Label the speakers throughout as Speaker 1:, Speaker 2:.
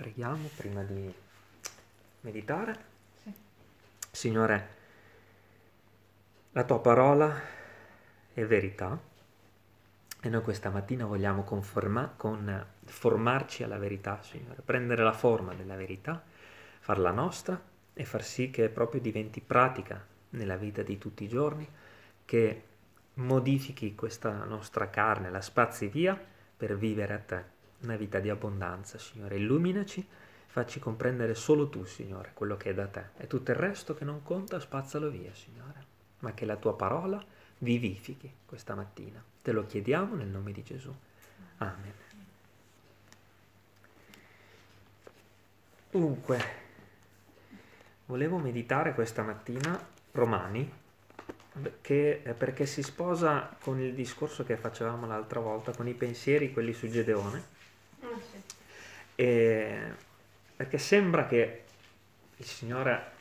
Speaker 1: Preghiamo prima di meditare. Sì. Signore, la tua parola è verità e noi questa mattina vogliamo conforma, conformarci alla verità, Signore, prendere la forma della verità, farla nostra e far sì che proprio diventi pratica nella vita di tutti i giorni, che modifichi questa nostra carne, la spazi via per vivere a te una vita di abbondanza, Signore. Illuminaci, facci comprendere solo tu, Signore, quello che è da te. E tutto il resto che non conta, spazzalo via, Signore. Ma che la tua parola vivifichi questa mattina. Te lo chiediamo nel nome di Gesù. Amen. Dunque, volevo meditare questa mattina Romani, che, perché si sposa con il discorso che facevamo l'altra volta, con i pensieri, quelli su Gedeone e, perché sembra che il Signore,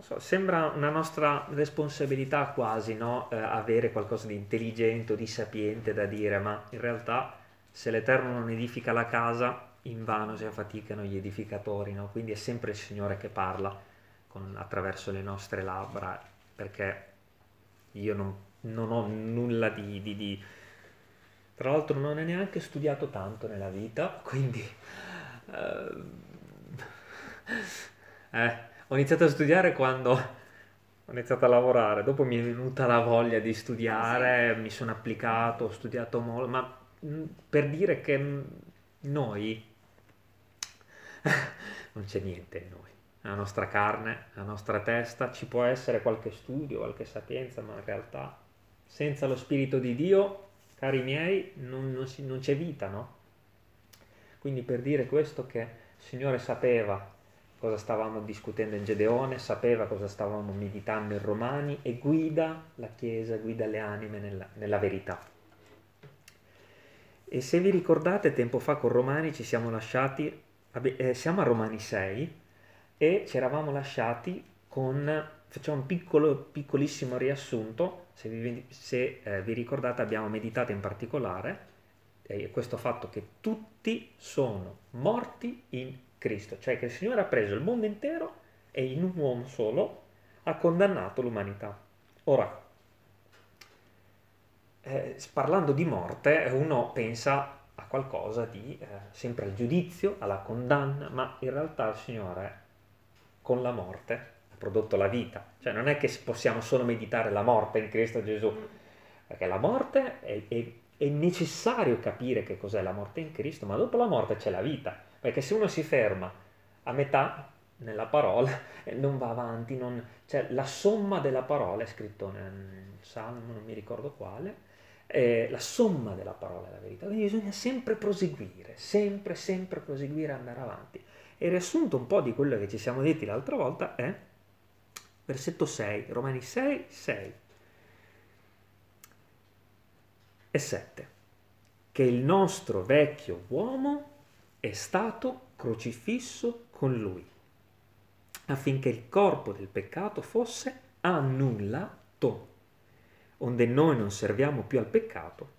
Speaker 1: so, sembra una nostra responsabilità quasi, no? eh, avere qualcosa di intelligente o di sapiente da dire, ma in realtà se l'Eterno non edifica la casa, in vano si affaticano gli edificatori, no? quindi è sempre il Signore che parla con, attraverso le nostre labbra, perché io non, non ho nulla di, di, di tra l'altro non è neanche studiato tanto nella vita, quindi... Eh, eh, ho iniziato a studiare quando ho iniziato a lavorare, dopo mi è venuta la voglia di studiare, mi sono applicato, ho studiato molto, ma mm, per dire che noi non c'è niente in noi, la nostra carne, la nostra testa, ci può essere qualche studio, qualche sapienza, ma in realtà senza lo Spirito di Dio cari miei, non, non, si, non c'è vita, no? Quindi per dire questo che il Signore sapeva cosa stavamo discutendo in Gedeone, sapeva cosa stavamo meditando in Romani e guida la Chiesa, guida le anime nella, nella verità. E se vi ricordate, tempo fa con Romani ci siamo lasciati, eh, siamo a Romani 6 e ci eravamo lasciati con, facciamo un piccolo, piccolissimo riassunto, se vi, se, eh, vi ricordate abbiamo meditato in particolare eh, questo fatto che tutti sono morti in Cristo, cioè che il Signore ha preso il mondo intero e in un uomo solo ha condannato l'umanità. Ora, eh, parlando di morte, uno pensa a qualcosa di eh, sempre al giudizio, alla condanna, ma in realtà il Signore con la morte prodotto la vita. Cioè non è che possiamo solo meditare la morte in Cristo Gesù, perché la morte è, è, è necessario capire che cos'è la morte in Cristo, ma dopo la morte c'è la vita, perché se uno si ferma a metà nella parola non va avanti, non, cioè la somma della parola è scritto nel Salmo, non mi ricordo quale, eh, la somma della parola è la verità, quindi bisogna sempre proseguire, sempre, sempre proseguire andare avanti. E il riassunto un po' di quello che ci siamo detti l'altra volta è versetto 6, Romani 6, 6 e 7, che il nostro vecchio uomo è stato crocifisso con lui, affinché il corpo del peccato fosse annullato, onde noi non serviamo più al peccato,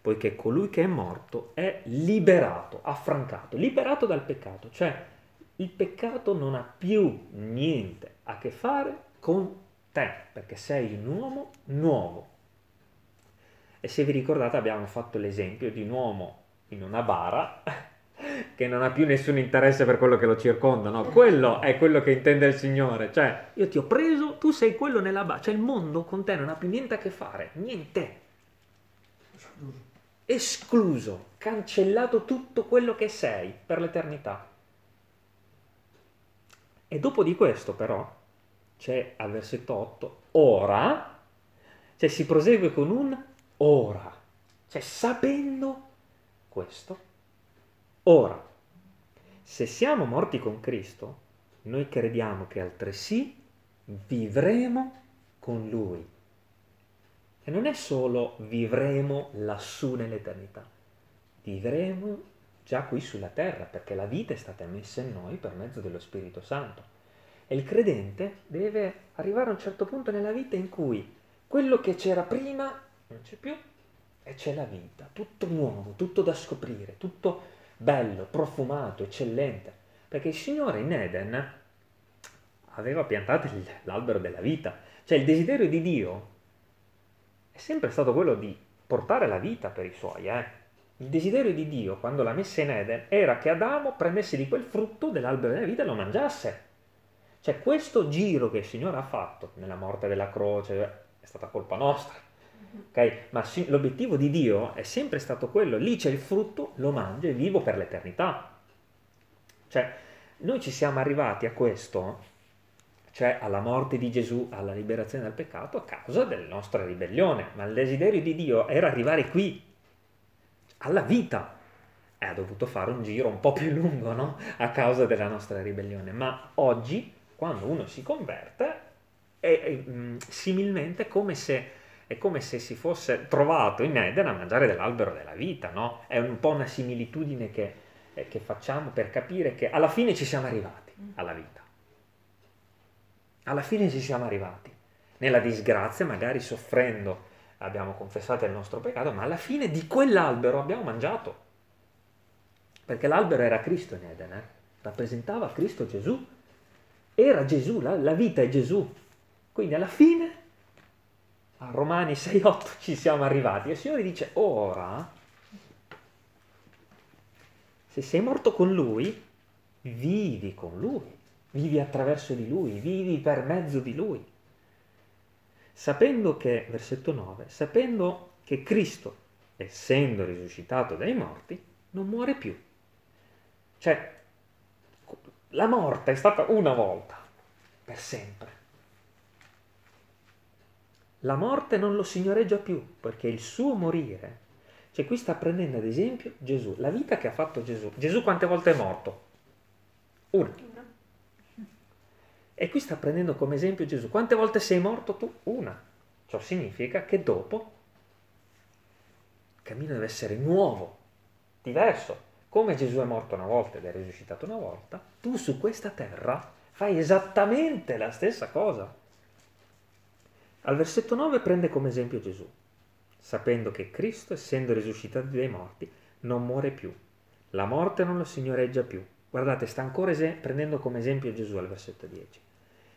Speaker 1: poiché colui che è morto è liberato, affrancato, liberato dal peccato, cioè il peccato non ha più niente a che fare con te, perché sei un uomo nuovo. E se vi ricordate abbiamo fatto l'esempio di un uomo in una bara che non ha più nessun interesse per quello che lo circonda, no? Quello è quello che intende il Signore, cioè io ti ho preso, tu sei quello nella bara, cioè il mondo con te non ha più niente a che fare, niente. Escluso, cancellato tutto quello che sei per l'eternità. E dopo di questo però c'è al versetto 8, ora, cioè si prosegue con un ora, cioè sapendo questo, ora, se siamo morti con Cristo, noi crediamo che altresì vivremo con Lui. E non è solo vivremo lassù nell'eternità, vivremo già qui sulla terra, perché la vita è stata messa in noi per mezzo dello Spirito Santo. E il credente deve arrivare a un certo punto nella vita in cui quello che c'era prima non c'è più e c'è la vita, tutto nuovo, tutto da scoprire, tutto bello, profumato, eccellente, perché il Signore in Eden aveva piantato l'albero della vita, cioè il desiderio di Dio è sempre stato quello di portare la vita per i suoi. Eh? Il desiderio di Dio, quando l'ha messa in Eden, era che Adamo prendesse di quel frutto dell'albero della vita e lo mangiasse. Cioè questo giro che il Signore ha fatto nella morte della croce è stata colpa nostra. Okay? Ma l'obiettivo di Dio è sempre stato quello, lì c'è il frutto, lo mangio e vivo per l'eternità. Cioè, noi ci siamo arrivati a questo cioè alla morte di Gesù, alla liberazione dal peccato, a causa della nostra ribellione. Ma il desiderio di Dio era arrivare qui, alla vita. E ha dovuto fare un giro un po' più lungo, no? A causa della nostra ribellione. Ma oggi, quando uno si converte, è, è mh, similmente come se è come se si fosse trovato in Eden a mangiare dell'albero della vita, no? È un po' una similitudine che, eh, che facciamo per capire che alla fine ci siamo arrivati alla vita. Alla fine ci siamo arrivati. Nella disgrazia, magari soffrendo, abbiamo confessato il nostro peccato, ma alla fine di quell'albero abbiamo mangiato. Perché l'albero era Cristo in Eden, eh? rappresentava Cristo Gesù. Era Gesù, la, la vita è Gesù. Quindi alla fine, a Romani 6-8 ci siamo arrivati. E il Signore dice, ora, se sei morto con Lui, vivi con Lui vivi attraverso di lui, vivi per mezzo di lui. Sapendo che, versetto 9, sapendo che Cristo, essendo risuscitato dai morti, non muore più. Cioè, la morte è stata una volta, per sempre. La morte non lo signoreggia più, perché il suo morire, cioè qui sta prendendo ad esempio Gesù, la vita che ha fatto Gesù. Gesù quante volte è morto? Una. E qui sta prendendo come esempio Gesù. Quante volte sei morto tu? Una. Ciò significa che dopo il cammino deve essere nuovo, diverso. Come Gesù è morto una volta ed è risuscitato una volta, tu su questa terra fai esattamente la stessa cosa. Al versetto 9 prende come esempio Gesù, sapendo che Cristo, essendo risuscitato dai morti, non muore più. La morte non lo signoreggia più. Guardate, sta ancora prendendo come esempio Gesù al versetto 10.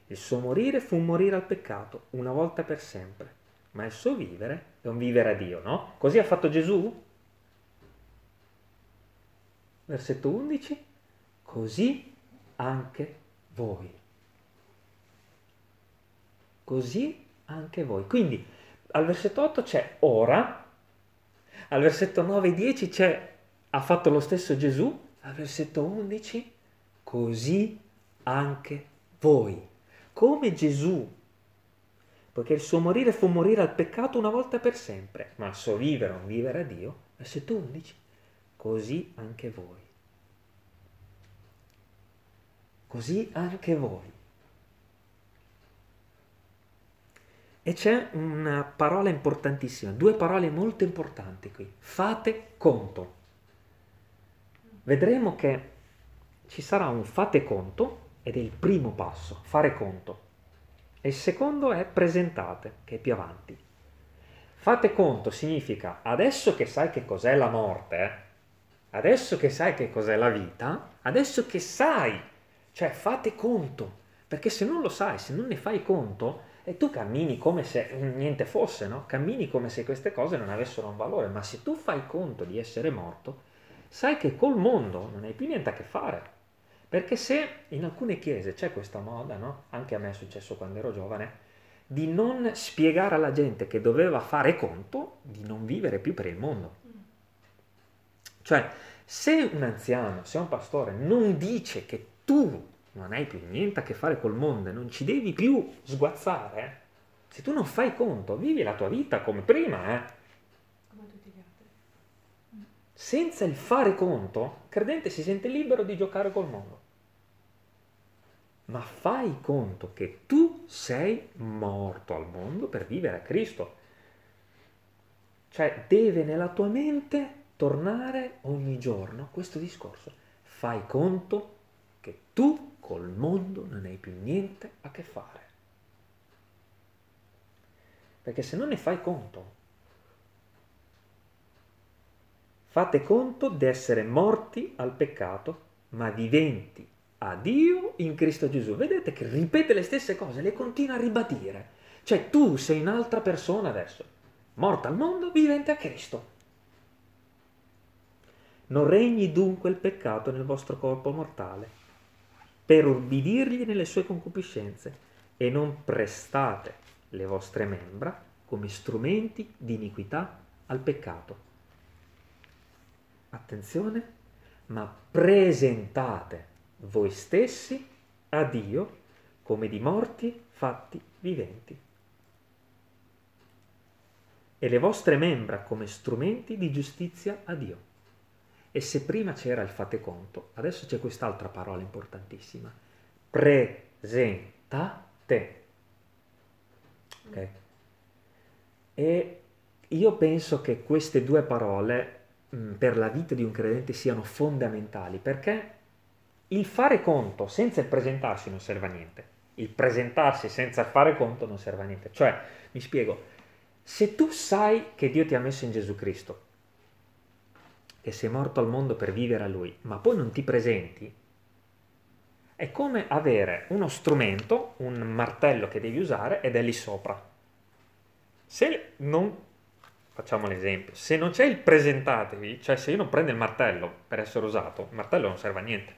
Speaker 1: Il suo morire fu morire al peccato, una volta per sempre, ma il suo vivere è un vivere a Dio, no? Così ha fatto Gesù? Versetto 11, così anche voi. Così anche voi. Quindi al versetto 8 c'è ora, al versetto 9 e 10 c'è ha fatto lo stesso Gesù, al versetto 11 così anche voi come Gesù, poiché il suo morire fu morire al peccato una volta per sempre, ma il suo vivere un vivere a Dio, versetto 11, così anche voi. Così anche voi. E c'è una parola importantissima, due parole molto importanti qui. Fate conto. Vedremo che ci sarà un fate conto ed è il primo passo, fare conto. E il secondo è presentate, che è più avanti. Fate conto significa adesso che sai che cos'è la morte, adesso che sai che cos'è la vita, adesso che sai, cioè fate conto, perché se non lo sai, se non ne fai conto, e tu cammini come se niente fosse, no? Cammini come se queste cose non avessero un valore, ma se tu fai conto di essere morto, sai che col mondo non hai più niente a che fare. Perché se in alcune chiese c'è questa moda, no? anche a me è successo quando ero giovane, di non spiegare alla gente che doveva fare conto di non vivere più per il mondo. Cioè, se un anziano, se un pastore non dice che tu non hai più niente a che fare col mondo non ci devi più sguazzare, se tu non fai conto, vivi la tua vita come prima, eh? Come tutti gli altri. Senza il fare conto, il credente si sente libero di giocare col mondo ma fai conto che tu sei morto al mondo per vivere a Cristo. Cioè deve nella tua mente tornare ogni giorno questo discorso. Fai conto che tu col mondo non hai più niente a che fare. Perché se non ne fai conto, fate conto di essere morti al peccato, ma viventi a Dio in Cristo Gesù. Vedete che ripete le stesse cose, le continua a ribadire. Cioè tu sei un'altra persona adesso, morta al mondo, vivente a Cristo. Non regni dunque il peccato nel vostro corpo mortale, per ubbidirgli nelle sue concupiscenze, e non prestate le vostre membra come strumenti di iniquità al peccato. Attenzione, ma presentate voi stessi a Dio come di morti fatti viventi e le vostre membra come strumenti di giustizia a Dio. E se prima c'era il fate conto, adesso c'è quest'altra parola importantissima. Presentate. Okay. E io penso che queste due parole per la vita di un credente siano fondamentali perché il fare conto senza il presentarsi non serve a niente. Il presentarsi senza fare conto non serve a niente. Cioè, mi spiego, se tu sai che Dio ti ha messo in Gesù Cristo, che sei morto al mondo per vivere a Lui, ma poi non ti presenti, è come avere uno strumento, un martello che devi usare ed è lì sopra. Se non, facciamo l'esempio, se non c'è il presentatevi, cioè se io non prendo il martello per essere usato, il martello non serve a niente.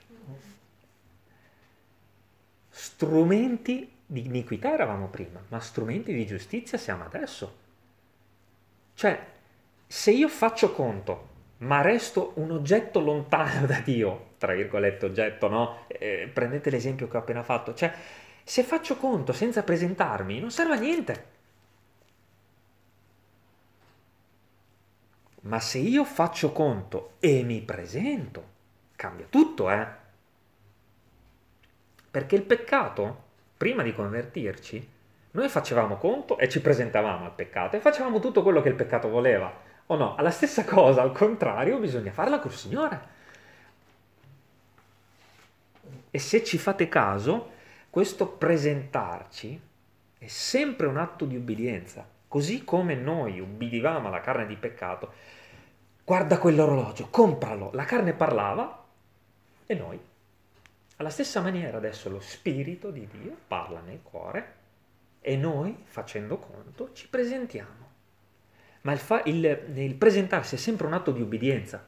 Speaker 1: Strumenti di iniquità eravamo prima, ma strumenti di giustizia siamo adesso. Cioè, se io faccio conto ma resto un oggetto lontano da Dio, tra virgolette oggetto, no? Eh, prendete l'esempio che ho appena fatto, cioè se faccio conto senza presentarmi non serve a niente. Ma se io faccio conto e mi presento, cambia tutto, eh? Perché il peccato, prima di convertirci, noi facevamo conto e ci presentavamo al peccato e facevamo tutto quello che il peccato voleva o no? Alla stessa cosa, al contrario, bisogna farla col Signore. E se ci fate caso, questo presentarci è sempre un atto di ubbidienza. Così come noi ubbidivamo alla carne di peccato, guarda quell'orologio, compralo. La carne parlava e noi. Alla stessa maniera adesso lo Spirito di Dio parla nel cuore e noi, facendo conto, ci presentiamo ma il, fa, il, il presentarsi è sempre un atto di ubbidienza.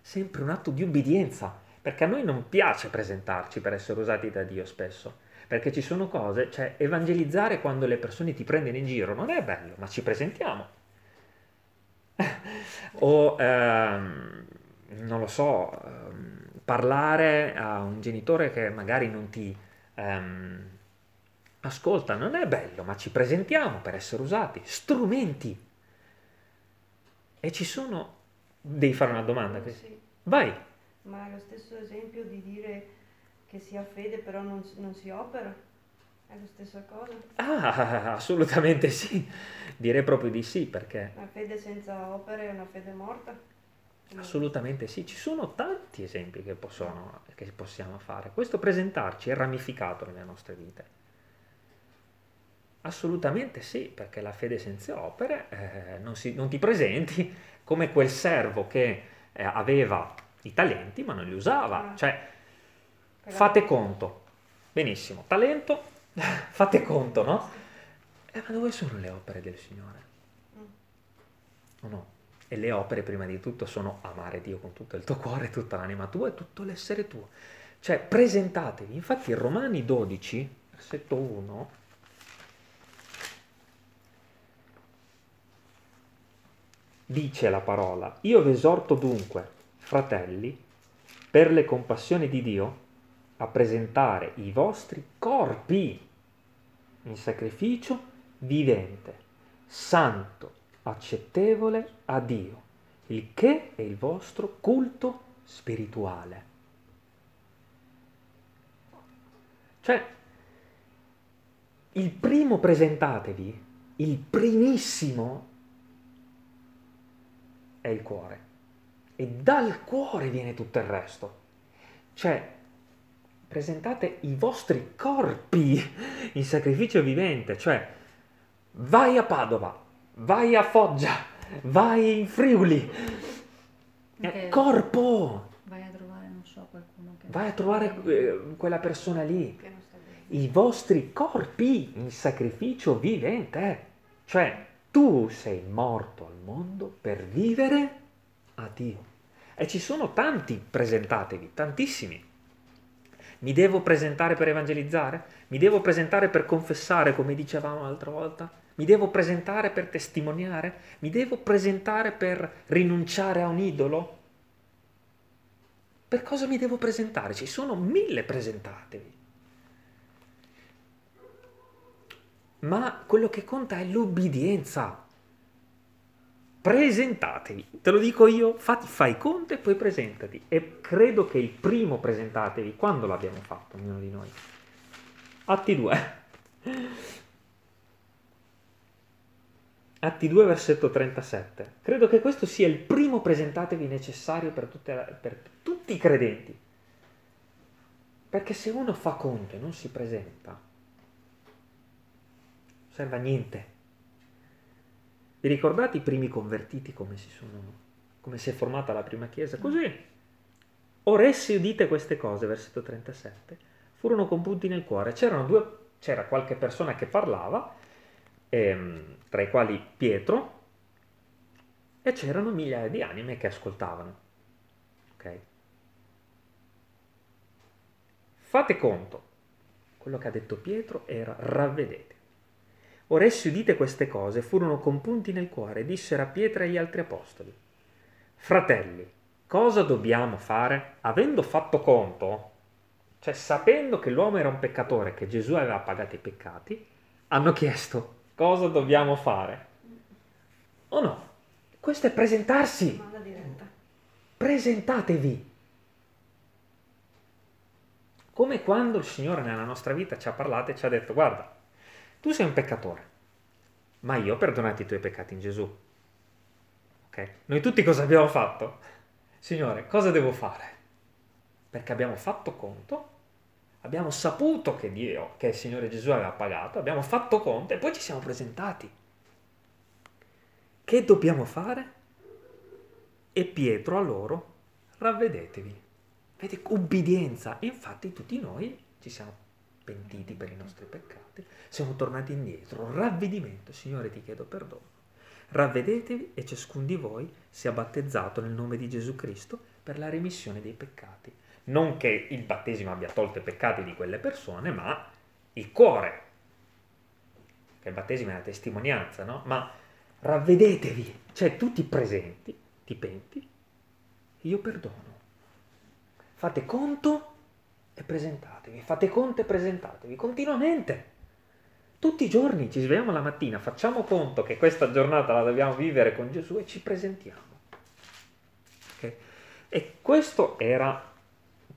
Speaker 1: Sempre un atto di ubbidienza, perché a noi non piace presentarci per essere usati da Dio spesso, perché ci sono cose, cioè evangelizzare quando le persone ti prendono in giro non è bello, ma ci presentiamo. O, ehm, non lo so, ehm, parlare a un genitore che magari non ti... Ehm, Ascolta, non è bello, ma ci presentiamo per essere usati, strumenti. E ci sono... Devi fare una domanda?
Speaker 2: Sì.
Speaker 1: Vai.
Speaker 2: Ma è lo stesso esempio di dire che si ha fede però non, non si opera? È la stessa cosa?
Speaker 1: Ah, assolutamente sì. Direi proprio di sì perché...
Speaker 2: Una fede senza opere è una fede morta?
Speaker 1: Assolutamente sì, ci sono tanti esempi che, possono, che possiamo fare. Questo presentarci è ramificato nelle nostre vite. Assolutamente sì, perché la fede senza opere eh, non, si, non, ti presenti come quel servo che eh, aveva i talenti ma non li usava. Ah. Cioè, fate conto. Benissimo, talento, fate conto, no? Eh, ma dove sono le opere del Signore? Mm. O no? E le opere prima di tutto sono amare Dio con tutto il tuo cuore, tutta l'anima tua e tutto l'essere tuo. Cioè, presentatevi. Infatti in Romani 12, versetto 1, dice la parola, io vi esorto dunque, fratelli, per le compassioni di Dio, a presentare i vostri corpi in sacrificio vivente, santo, accettevole a Dio, il che è il vostro culto spirituale. Cioè, il primo presentatevi, il primissimo è il cuore. E dal cuore viene tutto il resto. Cioè, presentate i vostri corpi in sacrificio vivente, cioè vai a Padova, vai a Foggia, vai in Friuli.
Speaker 3: Ok.
Speaker 1: Corpo!
Speaker 3: Vai a trovare, non so, qualcuno che...
Speaker 1: Vai a trovare eh, quella persona lì. I vostri corpi in sacrificio vivente. Cioè, tu sei morto al mondo per vivere a Dio. E ci sono tanti, presentatevi, tantissimi. Mi devo presentare per evangelizzare? Mi devo presentare per confessare, come dicevamo l'altra volta? Mi devo presentare per testimoniare? Mi devo presentare per rinunciare a un idolo? Per cosa mi devo presentare? Ci sono mille presentatevi. Ma quello che conta è l'obbedienza. Presentatevi, te lo dico io, fatti, fai conto e poi presentati. E credo che il primo presentatevi, quando l'abbiamo fatto, ognuno di noi? Atti 2. Atti 2, versetto 37. Credo che questo sia il primo presentatevi necessario per, tutte- per tutti i credenti. Perché se uno fa conto e non si presenta, non serve a niente. Vi ricordate i primi convertiti come si sono, come si è formata la prima chiesa? Così. Ora essi udite queste cose, versetto 37, furono compunti nel cuore. Due, c'era qualche persona che parlava, ehm, tra i quali Pietro, e c'erano migliaia di anime che ascoltavano. Ok? Fate conto, quello che ha detto Pietro era ravvedete. Ora essi udite queste cose, furono compunti nel cuore e dissero a Pietro e agli altri apostoli, fratelli, cosa dobbiamo fare? Avendo fatto conto, cioè sapendo che l'uomo era un peccatore, che Gesù aveva pagato i peccati, hanno chiesto cosa dobbiamo fare. O no? Questo è presentarsi. Presentatevi. Come quando il Signore nella nostra vita ci ha parlato e ci ha detto, guarda, tu sei un peccatore, ma io ho perdonato i tuoi peccati in Gesù. Ok? Noi tutti cosa abbiamo fatto? Signore, cosa devo fare? Perché abbiamo fatto conto, abbiamo saputo che Dio, che il Signore Gesù aveva pagato, abbiamo fatto conto e poi ci siamo presentati. Che dobbiamo fare? E Pietro a loro, ravvedetevi. Vedi, ubbidienza. Infatti tutti noi ci siamo pentiti per i nostri peccati, siamo tornati indietro. Ravvedimento, Signore ti chiedo perdono. Ravvedetevi e ciascun di voi sia battezzato nel nome di Gesù Cristo per la remissione dei peccati. Non che il battesimo abbia tolto i peccati di quelle persone, ma il cuore. Che il battesimo è la testimonianza, no? Ma ravvedetevi, cioè tutti presenti, ti penti, io perdono. Fate conto e presentatevi, fate conto e presentatevi continuamente. Tutti i giorni ci svegliamo la mattina, facciamo conto che questa giornata la dobbiamo vivere con Gesù e ci presentiamo. Ok? E questo era,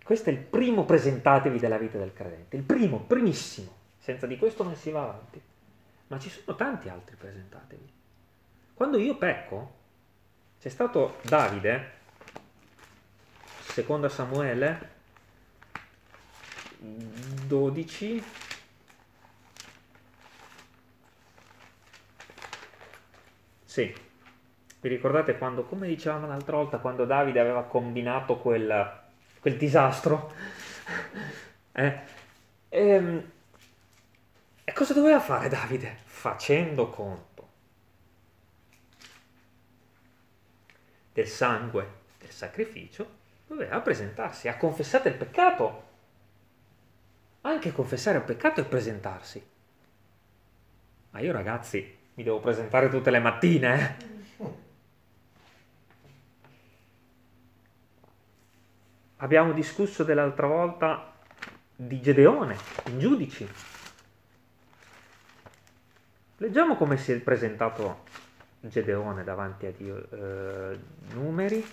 Speaker 1: questo è il primo presentatevi della vita del credente, il primo, primissimo. Senza di questo non si va avanti. Ma ci sono tanti altri presentatevi. Quando io pecco, c'è stato Davide, seconda Samuele 12, sì, vi ricordate quando, come dicevamo l'altra volta, quando Davide aveva combinato quel, quel disastro? eh? Ehm, e cosa doveva fare Davide? Facendo conto del sangue del sacrificio, doveva presentarsi, ha confessato il peccato. Anche confessare il peccato è presentarsi. Ma io ragazzi mi devo presentare tutte le mattine. eh. Abbiamo discusso dell'altra volta di Gedeone, in giudici. Leggiamo come si è presentato Gedeone davanti a Dio. Eh, numeri,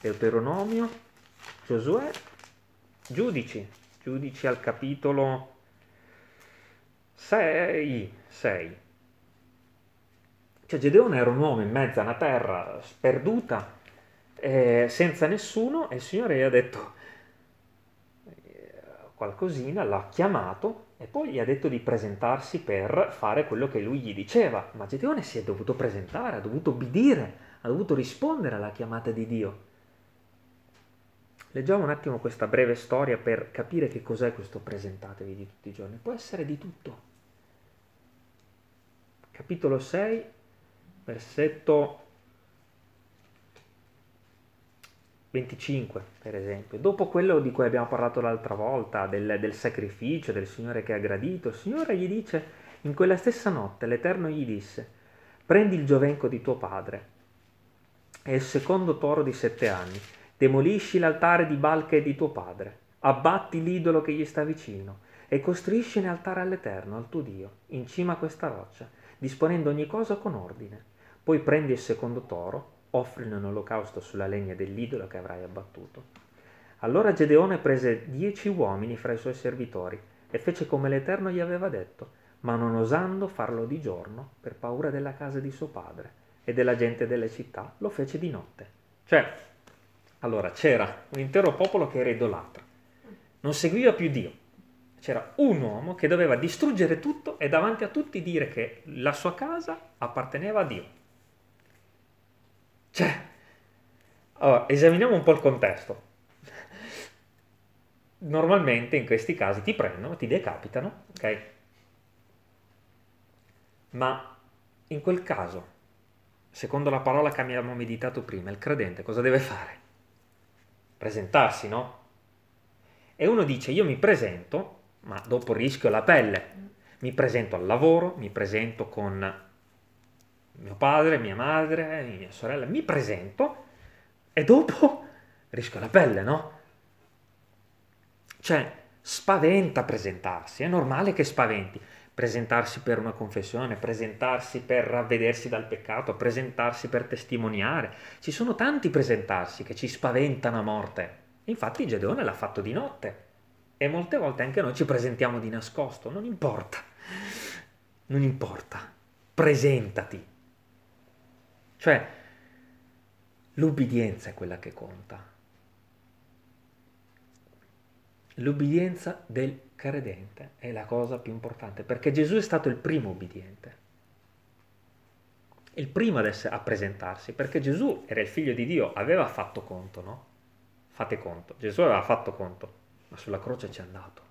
Speaker 1: Deuteronomio, Giosuè, giudici, giudici al capitolo 6. 6. Cioè Gedeone era un uomo in mezzo a una terra sperduta, eh, senza nessuno, e il Signore gli ha detto eh, qualcosina, l'ha chiamato e poi gli ha detto di presentarsi per fare quello che lui gli diceva, ma Gedeone si è dovuto presentare, ha dovuto obbedire, ha dovuto rispondere alla chiamata di Dio. Leggiamo un attimo questa breve storia per capire che cos'è questo presentatevi di tutti i giorni. Può essere di tutto. Capitolo 6, versetto 25, per esempio. Dopo quello di cui abbiamo parlato l'altra volta, del, del sacrificio, del Signore che ha gradito, il Signore gli dice, in quella stessa notte l'Eterno gli disse, prendi il giovenco di tuo padre e il secondo toro di sette anni Demolisci l'altare di Balche di tuo padre, abbatti l'idolo che gli sta vicino e costruisci un altare all'Eterno, al tuo Dio, in cima a questa roccia, disponendo ogni cosa con ordine. Poi prendi il secondo toro, offrilo in olocausto sulla legna dell'idolo che avrai abbattuto. Allora Gedeone prese dieci uomini fra i suoi servitori e fece come l'Eterno gli aveva detto, ma non osando farlo di giorno per paura della casa di suo padre e della gente delle città, lo fece di notte. Cioè, allora c'era un intero popolo che era idolatra, non seguiva più Dio. C'era un uomo che doveva distruggere tutto e davanti a tutti dire che la sua casa apparteneva a Dio. Cioè, allora, esaminiamo un po' il contesto. Normalmente in questi casi ti prendono, ti decapitano, ok? Ma in quel caso, secondo la parola che abbiamo meditato prima, il credente cosa deve fare? Presentarsi, no? E uno dice io mi presento, ma dopo rischio la pelle. Mi presento al lavoro, mi presento con mio padre, mia madre, mia sorella, mi presento e dopo rischio la pelle, no? Cioè, spaventa presentarsi, è normale che spaventi. Presentarsi per una confessione, presentarsi per ravvedersi dal peccato, presentarsi per testimoniare. Ci sono tanti presentarsi che ci spaventano a morte. Infatti Gedeone l'ha fatto di notte e molte volte anche noi ci presentiamo di nascosto. Non importa, non importa, presentati. Cioè, l'ubbidienza è quella che conta. L'ubbidienza del credente è la cosa più importante, perché Gesù è stato il primo ubbidiente, il primo ad essere, a presentarsi, perché Gesù era il figlio di Dio, aveva fatto conto, no? Fate conto, Gesù aveva fatto conto, ma sulla croce ci è andato.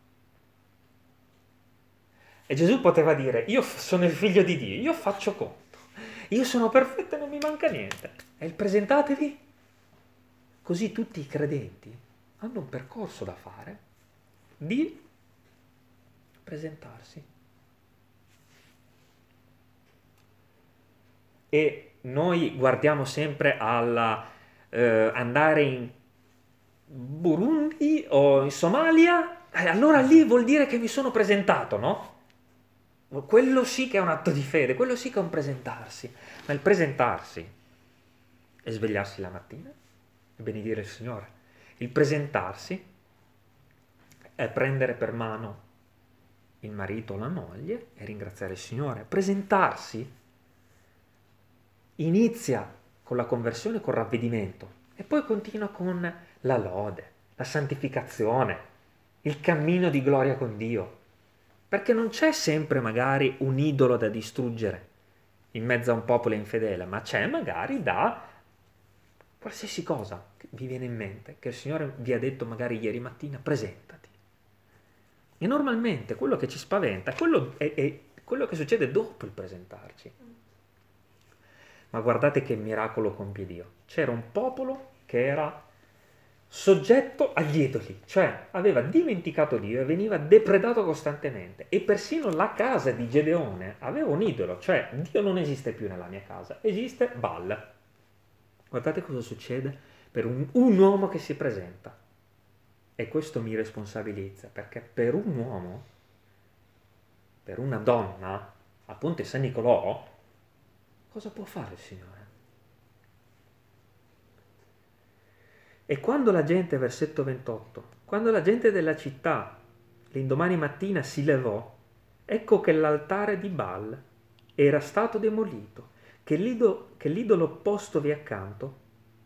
Speaker 1: E Gesù poteva dire, io sono il figlio di Dio, io faccio conto, io sono perfetto e non mi manca niente. E il presentatevi? Così tutti i credenti hanno un percorso da fare di presentarsi. E noi guardiamo sempre al eh, in Burundi o in Somalia, e allora lì vuol dire che mi sono presentato, no? Quello sì che è un atto di fede, quello sì che è un presentarsi. Ma il presentarsi è svegliarsi la mattina e benedire il Signore. Il presentarsi è prendere per mano il marito o la moglie e ringraziare il Signore. Presentarsi inizia con la conversione, col ravvedimento e poi continua con la lode, la santificazione, il cammino di gloria con Dio. Perché non c'è sempre magari un idolo da distruggere in mezzo a un popolo infedele, ma c'è magari da qualsiasi cosa che vi viene in mente, che il Signore vi ha detto magari ieri mattina, presentati. E normalmente quello che ci spaventa quello è, è quello che succede dopo il presentarci. Ma guardate che miracolo compie Dio. C'era un popolo che era soggetto agli idoli, cioè aveva dimenticato Dio e veniva depredato costantemente. E persino la casa di Gedeone aveva un idolo, cioè Dio non esiste più nella mia casa, esiste Baal. Guardate cosa succede per un, un uomo che si presenta. E questo mi responsabilizza, perché per un uomo, per una donna, appunto San Nicolò, cosa può fare il Signore? E quando la gente, versetto 28, quando la gente della città l'indomani mattina si levò, ecco che l'altare di Baal era stato demolito, che l'idolo, che l'idolo postovi accanto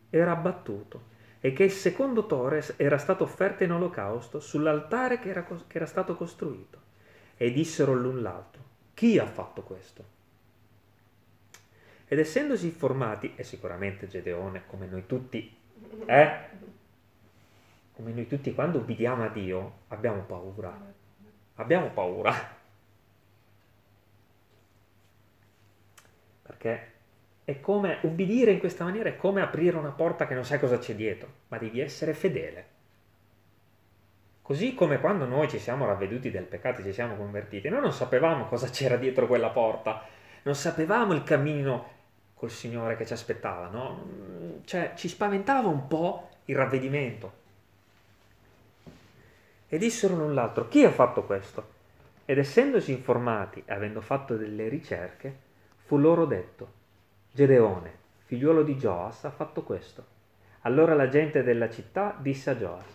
Speaker 1: era abbattuto e che il secondo toro era stato offerto in olocausto sull'altare che era, che era stato costruito. e dissero l'un l'altro, chi ha fatto questo? Ed essendosi informati, e sicuramente Gedeone, come noi tutti, eh? Come noi tutti quando ubbidiamo a Dio, abbiamo paura. Abbiamo paura. Perché è come ubbidire in questa maniera è come aprire una porta che non sai cosa c'è dietro, ma devi essere fedele. Così come quando noi ci siamo ravveduti del peccato e ci siamo convertiti, noi non sapevamo cosa c'era dietro quella porta, non sapevamo il cammino col Signore che ci aspettava, no? Cioè ci spaventava un po' il ravvedimento. E dissero l'un l'altro, chi ha fatto questo? Ed essendosi informati avendo fatto delle ricerche, fu loro detto, Gedeone, figliuolo di Joas, ha fatto questo. Allora la gente della città disse a Joas,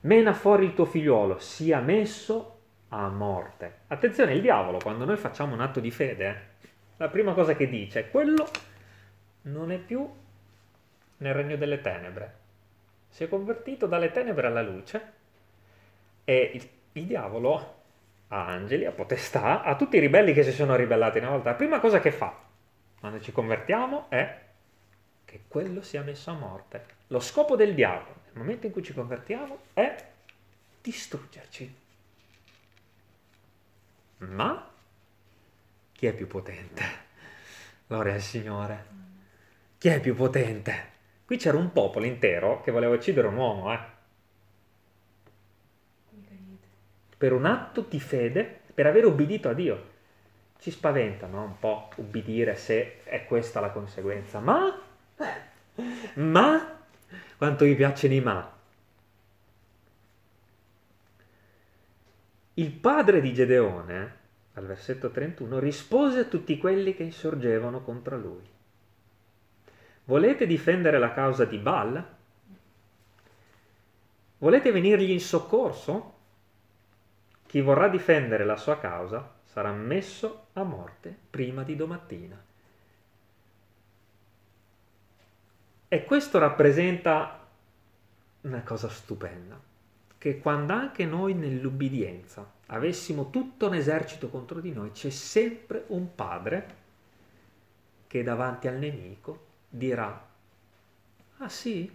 Speaker 1: mena fuori il tuo figliuolo, sia messo a morte. Attenzione, il diavolo, quando noi facciamo un atto di fede, eh, la prima cosa che dice è quello non è più nel regno delle tenebre. Si è convertito dalle tenebre alla luce e il, il diavolo ha angeli, ha potestà, ha tutti i ribelli che si sono ribellati una volta. La prima cosa che fa quando ci convertiamo è che quello sia messo a morte. Lo scopo del diavolo nel momento in cui ci convertiamo è distruggerci. Ma chi è più potente? Gloria al Signore. Chi è più potente? Qui c'era un popolo intero che voleva uccidere un uomo, eh. Per un atto di fede, per aver obbedito a Dio ci spaventa no? un po' ubbidire se è questa la conseguenza, ma, ma, quanto mi piacciono i ma. Il padre di Gedeone, al versetto 31, rispose a tutti quelli che insorgevano contro lui. Volete difendere la causa di Baal? Volete venirgli in soccorso? Chi vorrà difendere la sua causa sarà messo a morte prima di domattina. E questo rappresenta una cosa stupenda, che quando anche noi nell'ubbidienza avessimo tutto un esercito contro di noi, c'è sempre un padre che davanti al nemico dirà, ah sì,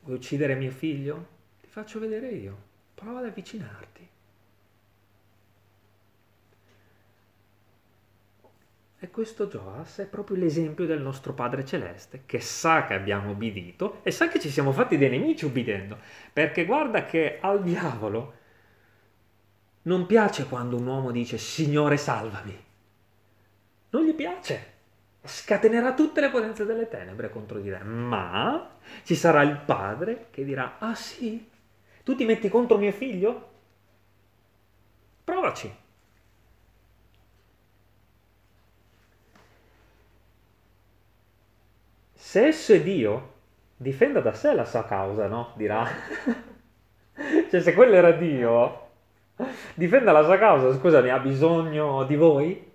Speaker 1: vuoi uccidere mio figlio? Ti faccio vedere io, prova ad avvicinarti. E questo Joas è proprio l'esempio del nostro Padre Celeste, che sa che abbiamo obbedito e sa che ci siamo fatti dei nemici ubbidendo, perché guarda che al diavolo non piace quando un uomo dice Signore salvami. Non gli piace. Scatenerà tutte le potenze delle tenebre contro di te. Ma ci sarà il padre che dirà, ah sì, tu ti metti contro mio figlio? Provaci. Se esso è Dio, difenda da sé la sua causa, no? Dirà. cioè, se quello era Dio, difenda la sua causa, scusami, ha bisogno di voi?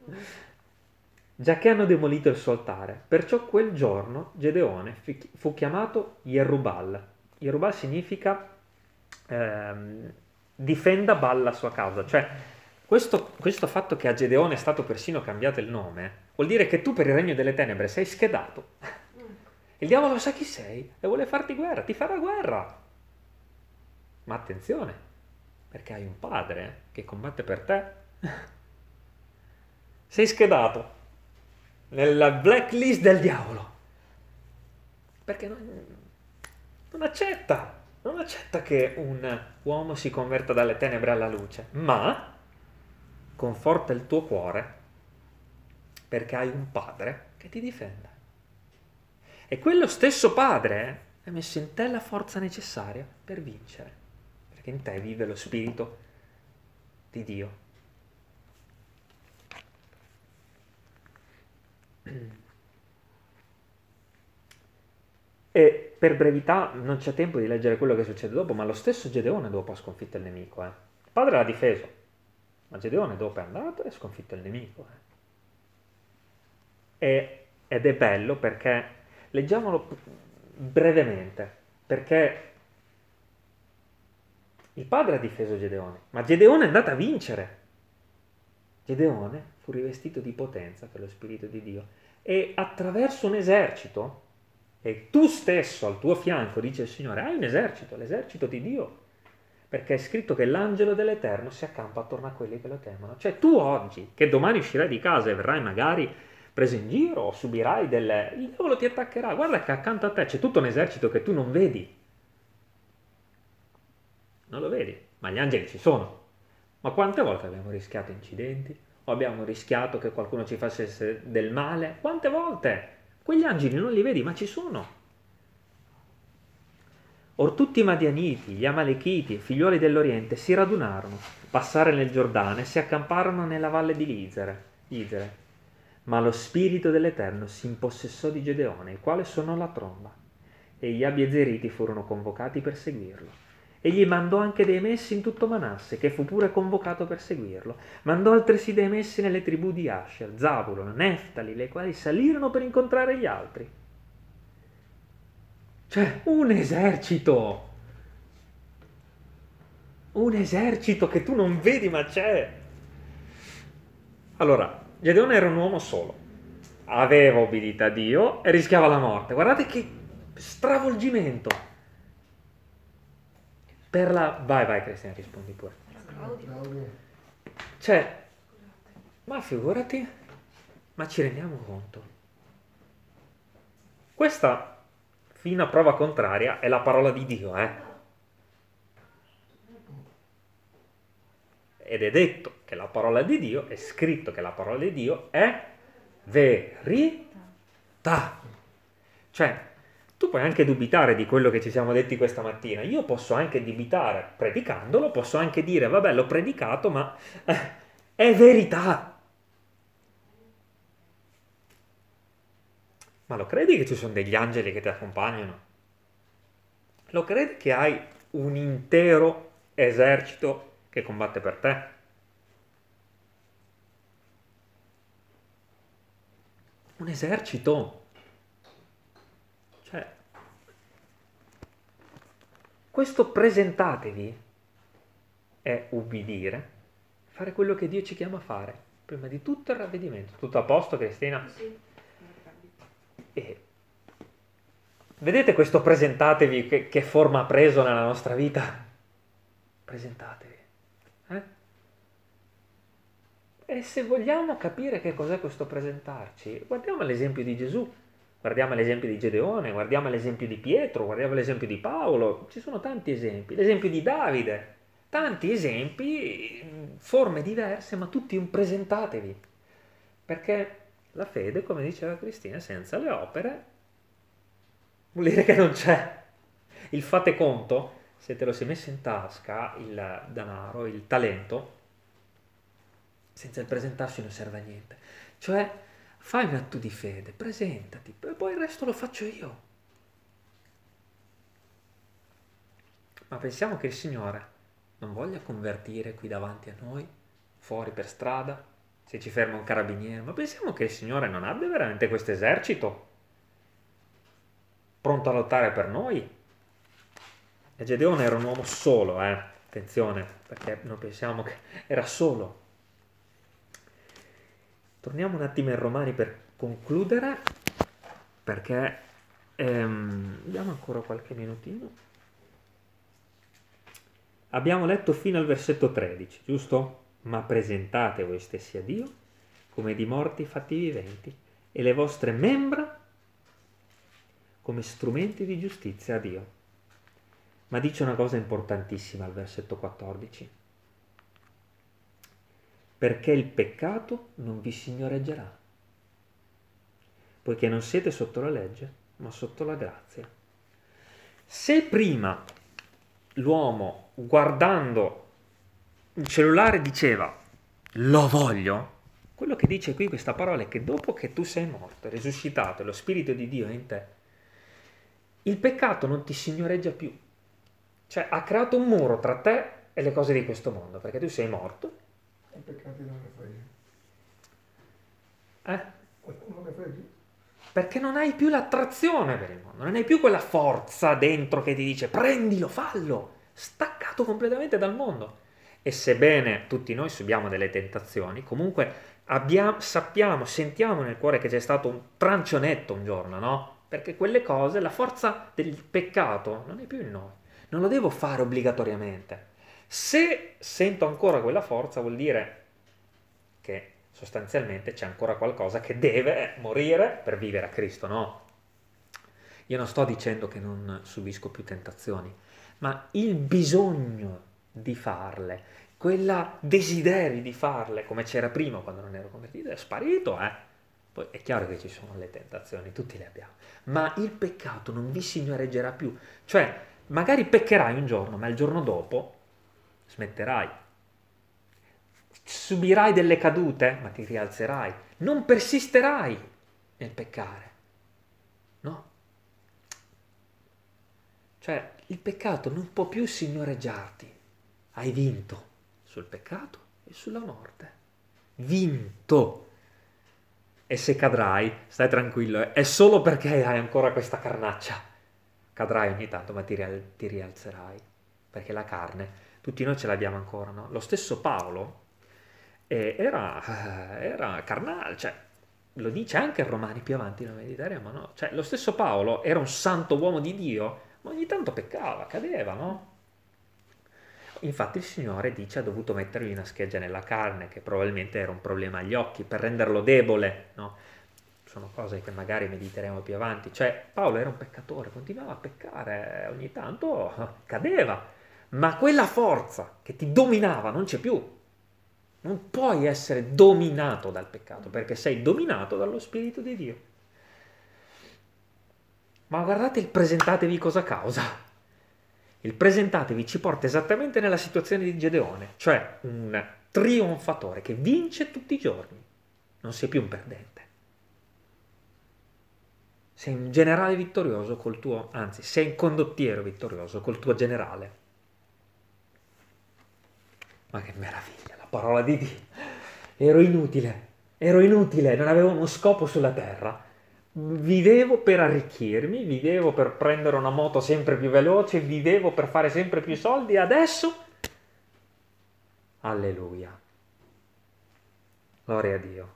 Speaker 1: Già che hanno demolito il suo altare. Perciò quel giorno Gedeone fu chiamato Yerubal. Yerubal significa ehm, difenda Baal la sua causa. Cioè, questo, questo fatto che a Gedeone è stato persino cambiato il nome, vuol dire che tu per il regno delle tenebre sei schedato. Il diavolo sa chi sei e vuole farti guerra, ti farà guerra. Ma attenzione, perché hai un padre che combatte per te. Sei schedato nella blacklist del diavolo. Perché non, non accetta, non accetta che un uomo si converta dalle tenebre alla luce, ma conforta il tuo cuore perché hai un padre che ti difende. E quello stesso Padre ha messo in te la forza necessaria per vincere, perché in te vive lo Spirito di Dio. E per brevità non c'è tempo di leggere quello che succede dopo, ma lo stesso Gedeone dopo ha sconfitto il nemico. Eh. Il padre l'ha difeso, ma Gedeone dopo è andato e ha sconfitto il nemico. Eh. E, ed è bello perché Leggiamolo brevemente, perché il padre ha difeso Gedeone, ma Gedeone è andato a vincere. Gedeone fu rivestito di potenza per lo Spirito di Dio e attraverso un esercito, e tu stesso al tuo fianco, dice il Signore, hai un esercito, l'esercito di Dio, perché è scritto che l'angelo dell'Eterno si accampa attorno a quelli che lo temono. Cioè tu oggi, che domani uscirai di casa e verrai magari preso in giro o subirai delle... il diavolo ti attaccherà, guarda che accanto a te c'è tutto un esercito che tu non vedi. Non lo vedi, ma gli angeli ci sono. Ma quante volte abbiamo rischiato incidenti? O abbiamo rischiato che qualcuno ci facesse del male? Quante volte? Quegli angeli non li vedi, ma ci sono. Or tutti i Madianiti, gli Amalechiti, figliuoli dell'Oriente, si radunarono, passare nel Giordano e si accamparono nella valle di Lizere. Lizere. Ma lo spirito dell'Eterno si impossessò di Gedeone, il quale suonò la tromba, e gli Abiezeriti furono convocati per seguirlo. Egli mandò anche dei messi in tutto Manasse, che fu pure convocato per seguirlo. Mandò altresì dei messi nelle tribù di Asher, Zabulon, Neftali, le quali salirono per incontrare gli altri. Cioè, un esercito! Un esercito che tu non vedi ma c'è! Allora, Gedeone era un uomo solo, aveva obbedito a Dio e rischiava la morte. Guardate che stravolgimento! per la... Vai, vai Cristina, rispondi pure. Cioè, ma figurati, ma ci rendiamo conto. Questa, fino a prova contraria, è la parola di Dio, eh? Ed è detto che la parola di Dio, è scritto che la parola di Dio è verità. Cioè, tu puoi anche dubitare di quello che ci siamo detti questa mattina. Io posso anche dubitare predicandolo, posso anche dire, vabbè, l'ho predicato, ma eh, è verità. Ma lo credi che ci sono degli angeli che ti accompagnano? Lo credi che hai un intero esercito che combatte per te? Un esercito. Questo presentatevi è ubbidire, fare quello che Dio ci chiama a fare. Prima di tutto il ravvedimento. Tutto a posto, Cristina? Sì. E vedete questo presentatevi che, che, forma ha preso nella nostra vita? Presentatevi. Eh? E se vogliamo capire che cos'è questo presentarci, guardiamo l'esempio di Gesù. Guardiamo l'esempio di Gedeone, guardiamo l'esempio di Pietro, guardiamo l'esempio di Paolo, ci sono tanti esempi, l'esempio di Davide, tanti esempi, forme diverse, ma tutti un presentatevi. Perché la fede, come diceva Cristina, senza le opere vuol dire che non c'è. Il fate conto, se te lo sei messo in tasca, il denaro, il talento, senza il presentarsi non serve a niente. Cioè, Fai un atto di fede, presentati, e poi il resto lo faccio io. Ma pensiamo che il Signore non voglia convertire qui davanti a noi, fuori per strada, se ci ferma un carabiniere, ma pensiamo che il Signore non abbia veramente questo esercito pronto a lottare per noi. E Gedeone era un uomo solo, eh? attenzione, perché non pensiamo che era solo. Torniamo un attimo ai Romani per concludere, perché ehm, abbiamo ancora qualche minutino. Abbiamo letto fino al versetto 13, giusto? Ma presentate voi stessi a Dio come di morti fatti viventi e le vostre membra come strumenti di giustizia a Dio. Ma dice una cosa importantissima al versetto 14 perché il peccato non vi signoreggerà, poiché non siete sotto la legge, ma sotto la grazia. Se prima l'uomo guardando il cellulare diceva lo voglio, quello che dice qui questa parola è che dopo che tu sei morto, risuscitato lo Spirito di Dio è in te, il peccato non ti signoreggia più. Cioè ha creato un muro tra te e le cose di questo mondo, perché tu sei morto i peccati non ne fai. Eh? Non ne fai più. Perché non hai più l'attrazione per il mondo, non hai più quella forza dentro che ti dice prendilo, fallo, staccato completamente dal mondo. E sebbene tutti noi subiamo delle tentazioni, comunque abbiamo, sappiamo, sentiamo nel cuore che c'è stato un trancionetto un giorno, no? Perché quelle cose, la forza del peccato non è più in noi. Non lo devo fare obbligatoriamente. Se sento ancora quella forza vuol dire che sostanzialmente c'è ancora qualcosa che deve morire per vivere a Cristo, no? Io non sto dicendo che non subisco più tentazioni, ma il bisogno di farle, quel desiderio di farle come c'era prima quando non ero convertito è sparito, eh? Poi è chiaro che ci sono le tentazioni, tutti le abbiamo, ma il peccato non vi signoreggerà più. Cioè, magari peccherai un giorno, ma il giorno dopo smetterai. Subirai delle cadute, ma ti rialzerai. Non persisterai nel peccare. No? Cioè, il peccato non può più signoreggiarti. Hai vinto sul peccato e sulla morte. Vinto. E se cadrai, stai tranquillo, è solo perché hai ancora questa carnaccia. Cadrai ogni tanto, ma ti, ti rialzerai. Perché la carne, tutti noi ce l'abbiamo ancora, no? Lo stesso Paolo eh, era, era carnale, cioè lo dice anche in Romani più avanti nel Mediterraneo, no? Cioè, lo stesso Paolo era un santo uomo di Dio, ma ogni tanto peccava, cadeva, no? Infatti il Signore dice ha dovuto mettergli una scheggia nella carne, che probabilmente era un problema agli occhi, per renderlo debole, no? Sono cose che magari mediteremo più avanti. Cioè, Paolo era un peccatore, continuava a peccare, ogni tanto cadeva, ma quella forza che ti dominava non c'è più. Non puoi essere dominato dal peccato, perché sei dominato dallo Spirito di Dio. Ma guardate il presentatevi cosa causa. Il presentatevi ci porta esattamente nella situazione di Gedeone, cioè un trionfatore che vince tutti i giorni. Non sei più un perdente. Sei un generale vittorioso col tuo, anzi, sei un condottiero vittorioso col tuo generale. Ma che meraviglia, la parola di Dio. Ero inutile, ero inutile, non avevo uno scopo sulla terra vivevo per arricchirmi, vivevo per prendere una moto sempre più veloce, vivevo per fare sempre più soldi, adesso... Alleluia. Gloria a Dio.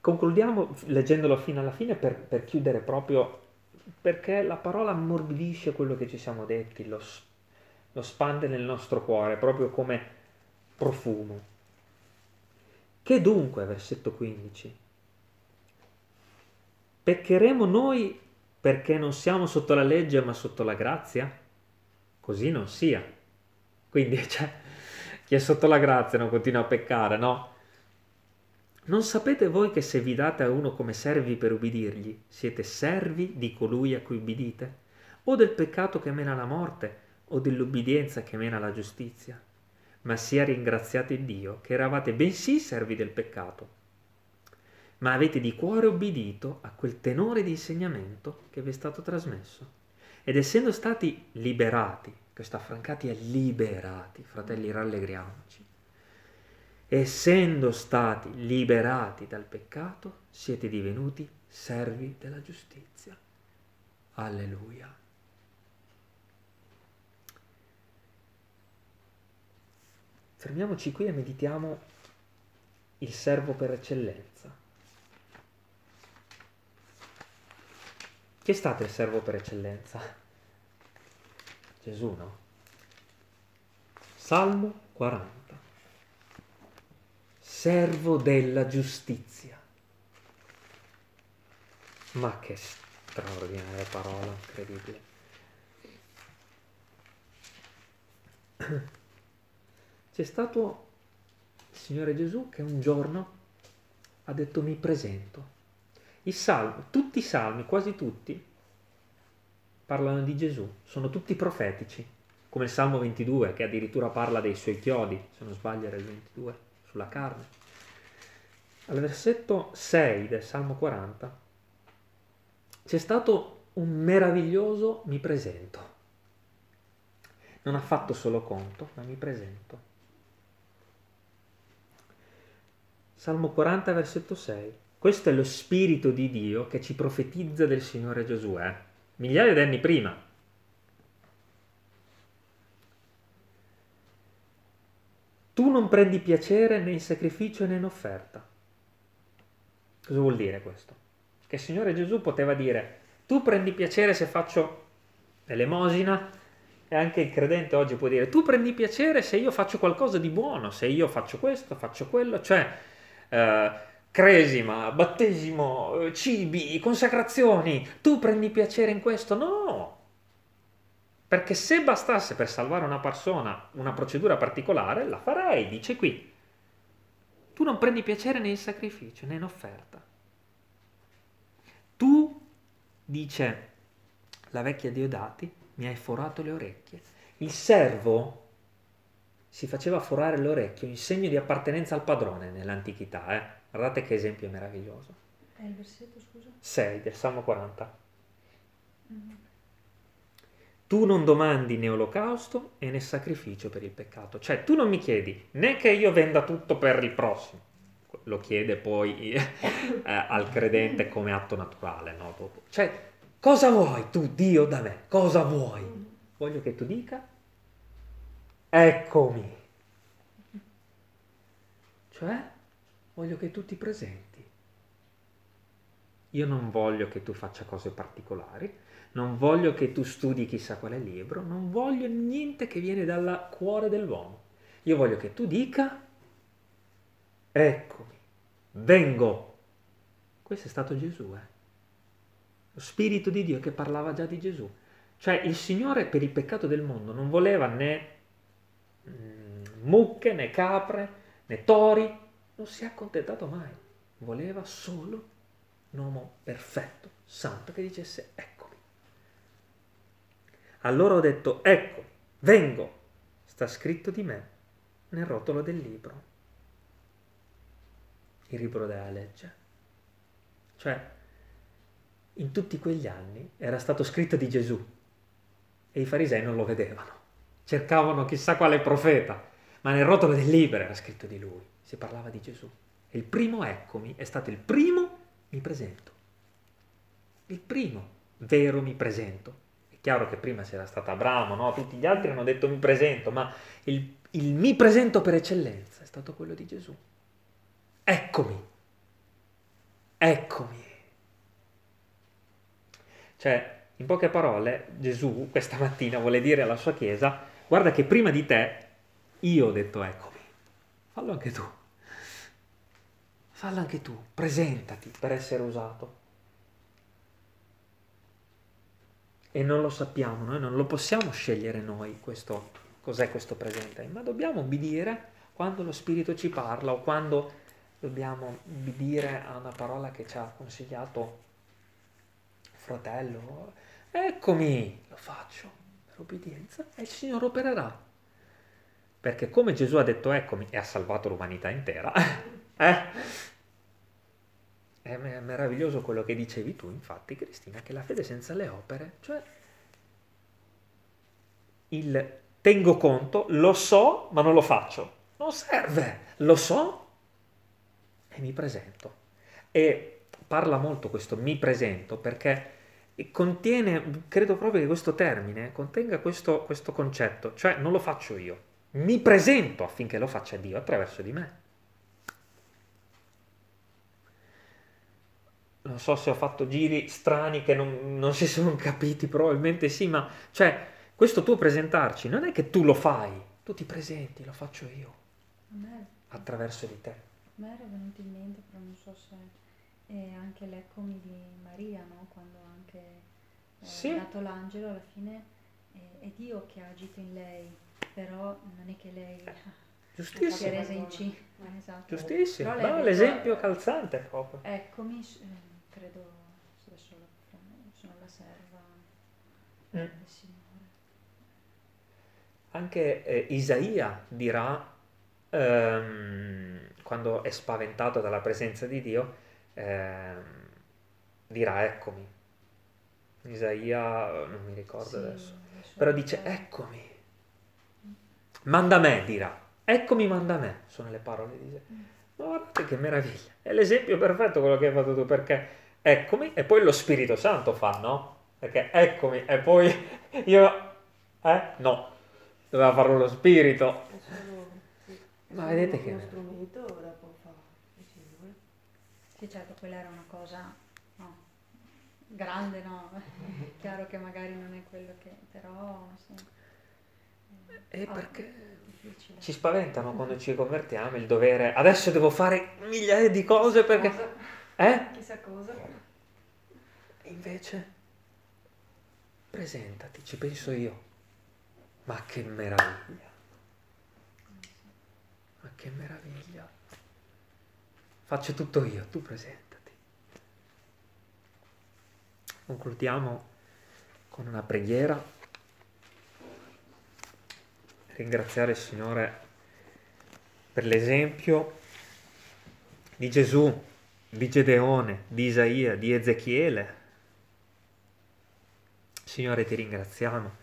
Speaker 1: Concludiamo leggendolo fino alla fine per, per, chiudere proprio perché la parola ammorbidisce quello che ci siamo detti, lo, lo spande nel nostro cuore proprio come profumo. Che dunque, versetto 15? Peccheremo noi perché non siamo sotto la legge ma sotto la grazia? Così non sia. Quindi, cioè, chi è sotto la grazia non continua a peccare, no? Non sapete voi che se vi date a uno come servi per ubbidirgli, siete servi di colui a cui ubbidite? O del peccato che mena alla morte, o dell'ubbidienza che mena alla giustizia? ma sia ringraziato Dio che eravate bensì servi del peccato, ma avete di cuore obbedito a quel tenore di insegnamento che vi è stato trasmesso. Ed essendo stati liberati, questo affrancati è liberati, fratelli, rallegriamoci, essendo stati liberati dal peccato, siete divenuti servi della giustizia. Alleluia. Fermiamoci qui e meditiamo il servo per eccellenza. Chi è stato il servo per eccellenza? Gesù, no? Salmo 40. Servo della giustizia. Ma che straordinaria parola, incredibile. C'è stato il Signore Gesù che un giorno ha detto mi presento. I salmi, tutti i salmi, quasi tutti, parlano di Gesù, sono tutti profetici, come il Salmo 22 che addirittura parla dei suoi chiodi, se non sbaglio era il 22, sulla carne. Al versetto 6 del Salmo 40 c'è stato un meraviglioso mi presento. Non ha fatto solo conto, ma mi presento. Salmo 40, versetto 6. Questo è lo Spirito di Dio che ci profetizza del Signore Gesù, eh? migliaia di anni prima. Tu non prendi piacere né in sacrificio né in offerta. Cosa vuol dire questo? Che il Signore Gesù poteva dire, tu prendi piacere se faccio l'elemosina, e anche il credente oggi può dire, tu prendi piacere se io faccio qualcosa di buono, se io faccio questo, faccio quello, cioè eh, cresima, battesimo, cibi, consacrazioni, tu prendi piacere in questo? No! Perché se bastasse per salvare una persona una procedura particolare, la farei, dice qui. Tu non prendi piacere né in sacrificio né in offerta. Tu, dice la vecchia Diodati, mi hai forato le orecchie. Il servo si faceva forare l'orecchio in segno di appartenenza al padrone nell'antichità. Eh? Guardate che esempio meraviglioso.
Speaker 3: È il versetto, scusa?
Speaker 1: 6 del Salmo 40. Mm. Tu non domandi né olocausto e né sacrificio per il peccato. Cioè, tu non mi chiedi né che io venda tutto per il prossimo. Lo chiede poi eh, al credente come atto naturale, no? Cioè, cosa vuoi tu, Dio, da me? Cosa vuoi? Voglio che tu dica, eccomi. Cioè, voglio che tu ti presenti. Io non voglio che tu faccia cose particolari, non voglio che tu studi chissà quale libro, non voglio niente che viene dal cuore dell'uomo. Io voglio che tu dica, eccomi, vengo. Questo è stato Gesù, eh? Lo Spirito di Dio che parlava già di Gesù. Cioè il Signore per il peccato del mondo non voleva né mm, mucche, né capre, né tori, non si è accontentato mai. Voleva solo un uomo perfetto, santo, che dicesse ecco allora ho detto, ecco, vengo, sta scritto di me nel rotolo del libro. Il libro della legge. Cioè, in tutti quegli anni era stato scritto di Gesù e i farisei non lo vedevano. Cercavano chissà quale profeta, ma nel rotolo del libro era scritto di lui. Si parlava di Gesù. E il primo eccomi è stato il primo mi presento. Il primo vero mi presento chiaro che prima c'era stato Abramo, no? tutti gli altri hanno detto mi presento, ma il, il mi presento per eccellenza è stato quello di Gesù. Eccomi, eccomi. Cioè, in poche parole, Gesù questa mattina vuole dire alla sua Chiesa, guarda che prima di te io ho detto eccomi, fallo anche tu. Fallo anche tu, presentati per essere usato. E non lo sappiamo, noi non lo possiamo scegliere noi questo, cos'è questo presente, ma dobbiamo obbedire quando lo Spirito ci parla o quando dobbiamo obbedire a una parola che ci ha consigliato fratello. Eccomi, lo faccio per obbedienza e il Signore opererà. Perché come Gesù ha detto eccomi e ha salvato l'umanità intera, eh? È meraviglioso quello che dicevi tu, infatti, Cristina, che la fede senza le opere, cioè il tengo conto, lo so, ma non lo faccio. Non serve, lo so e mi presento. E parla molto questo mi presento perché contiene, credo proprio che questo termine contenga questo, questo concetto, cioè non lo faccio io, mi presento affinché lo faccia Dio attraverso di me. Non so se ho fatto giri strani che non, non, si sono capiti, probabilmente sì, ma cioè questo tuo presentarci non è che tu lo fai, tu ti presenti, lo faccio io, me, attraverso di te. A
Speaker 3: me era venuto in mente, però non so se è anche l'eccomi di Maria, no? quando anche eh, sì. è nato l'angelo, alla fine è, è, Dio che ha agito in lei, però non è che lei...
Speaker 1: Giustissimo.
Speaker 3: Resa in C. Esatto.
Speaker 1: Giustissimo, no, l'esempio calzante proprio.
Speaker 3: Eccomi, eh, credo sia solo sono la serva mm. del Signore.
Speaker 1: Anche eh, Isaia dirà, ehm, quando è spaventato dalla presenza di Dio, ehm, dirà eccomi. Isaia, non mi ricordo sì, adesso, però dice eccomi. Manda me, dirà. Eccomi, manda me, sono le parole di Isaia. Mm. Ma guardate che meraviglia, è l'esempio perfetto quello che hai fatto tu, perché eccomi, e poi lo Spirito Santo fa, no? Perché eccomi, e poi io, eh? No, doveva farlo lo Spirito. Ma vedete che...
Speaker 2: uno strumento dopo fa il Signore.
Speaker 3: Sì, certo, quella era una cosa no, grande, no? Chiaro che magari non è quello che... però sì.
Speaker 1: E
Speaker 3: Ah,
Speaker 1: perché ci spaventano quando ci convertiamo il dovere... Adesso devo fare migliaia di cose perché... Eh?
Speaker 2: Chissà cosa.
Speaker 1: E invece, presentati, ci penso io. Ma che meraviglia. Ma che meraviglia. Faccio tutto io, tu presentati. Concludiamo con una preghiera. Ringraziare il Signore per l'esempio di Gesù, di Gedeone, di Isaia, di Ezechiele. Signore, ti ringraziamo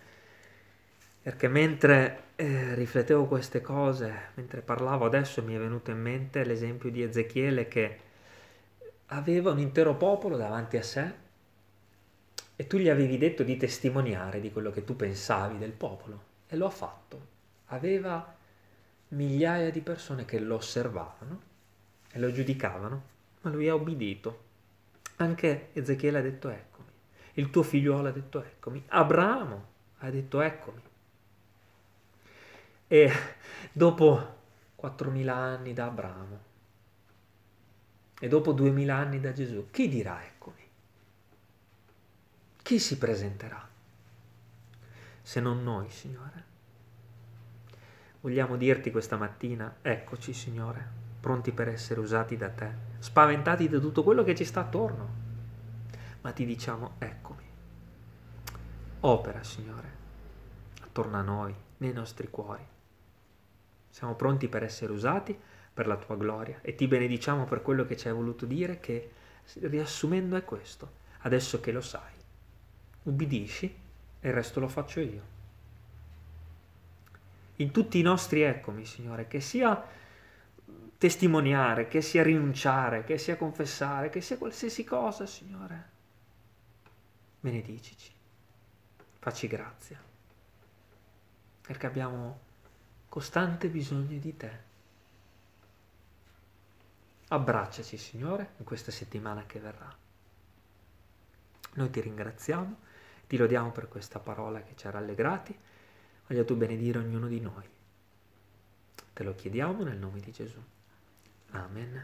Speaker 1: perché mentre eh, riflettevo queste cose, mentre parlavo adesso mi è venuto in mente l'esempio di Ezechiele che aveva un intero popolo davanti a sé e tu gli avevi detto di testimoniare di quello che tu pensavi del popolo e lo ha fatto. Aveva migliaia di persone che lo osservavano e lo giudicavano, ma lui ha obbedito. Anche Ezechiele ha detto eccomi, il tuo figliuolo ha detto eccomi, Abramo ha detto eccomi. E dopo 4.000 anni da Abramo e dopo 2.000 anni da Gesù, chi dirà eccomi? Chi si presenterà? Se non noi, Signore. Vogliamo dirti questa mattina, eccoci, Signore, pronti per essere usati da te, spaventati da tutto quello che ci sta attorno, ma ti diciamo, eccomi. Opera, Signore, attorno a noi, nei nostri cuori. Siamo pronti per essere usati per la tua gloria e ti benediciamo per quello che ci hai voluto dire che riassumendo è questo. Adesso che lo sai, ubbidisci e il resto lo faccio io. In tutti i nostri eccomi, Signore, che sia testimoniare, che sia rinunciare, che sia confessare, che sia qualsiasi cosa, Signore, benedicici, facci grazia, perché abbiamo costante bisogno di te. Abbracciaci, Signore, in questa settimana che verrà. Noi ti ringraziamo, ti lodiamo per questa parola che ci ha rallegrati. Voglia tu benedire ognuno di noi. Te lo chiediamo nel nome di Gesù. Amen.